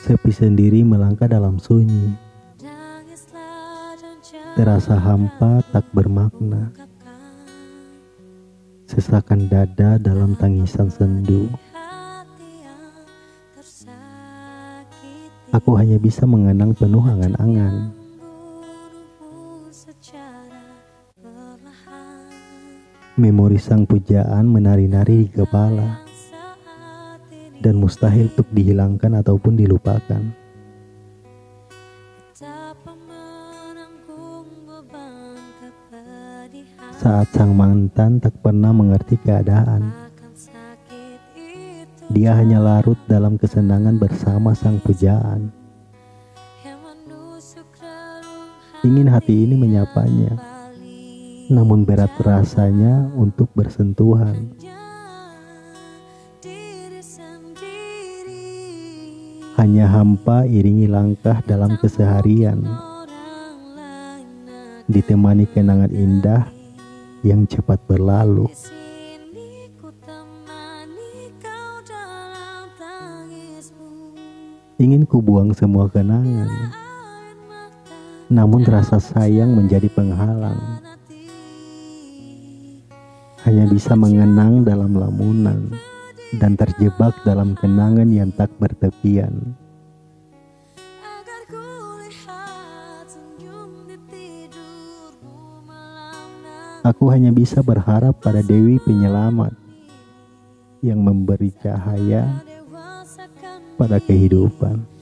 Sepi sendiri melangkah dalam sunyi. Terasa hampa tak bermakna. Sesakan dada dalam tangisan sendu. Aku hanya bisa mengenang penuh angan-angan. Memori sang pujaan menari-nari di kepala Dan mustahil untuk dihilangkan ataupun dilupakan. Saat sang mantan tak pernah mengerti keadaan. Dia hanya larut dalam kesenangan bersama sang pujaan. Ingin hati ini menyapanya. Namun berat rasanya untuk bersentuhan Hanya hampa iringi langkah dalam keseharian. Ditemani kenangan indah yang cepat berlalu. Ingin ku buang semua kenangan Namun rasa sayang menjadi penghalang. Hanya bisa mengenang dalam lamunan Dan terjebak dalam kenangan yang tak bertepian. Aku hanya bisa berharap pada Dewi Penyelamat Yang memberi cahaya pada kehidupan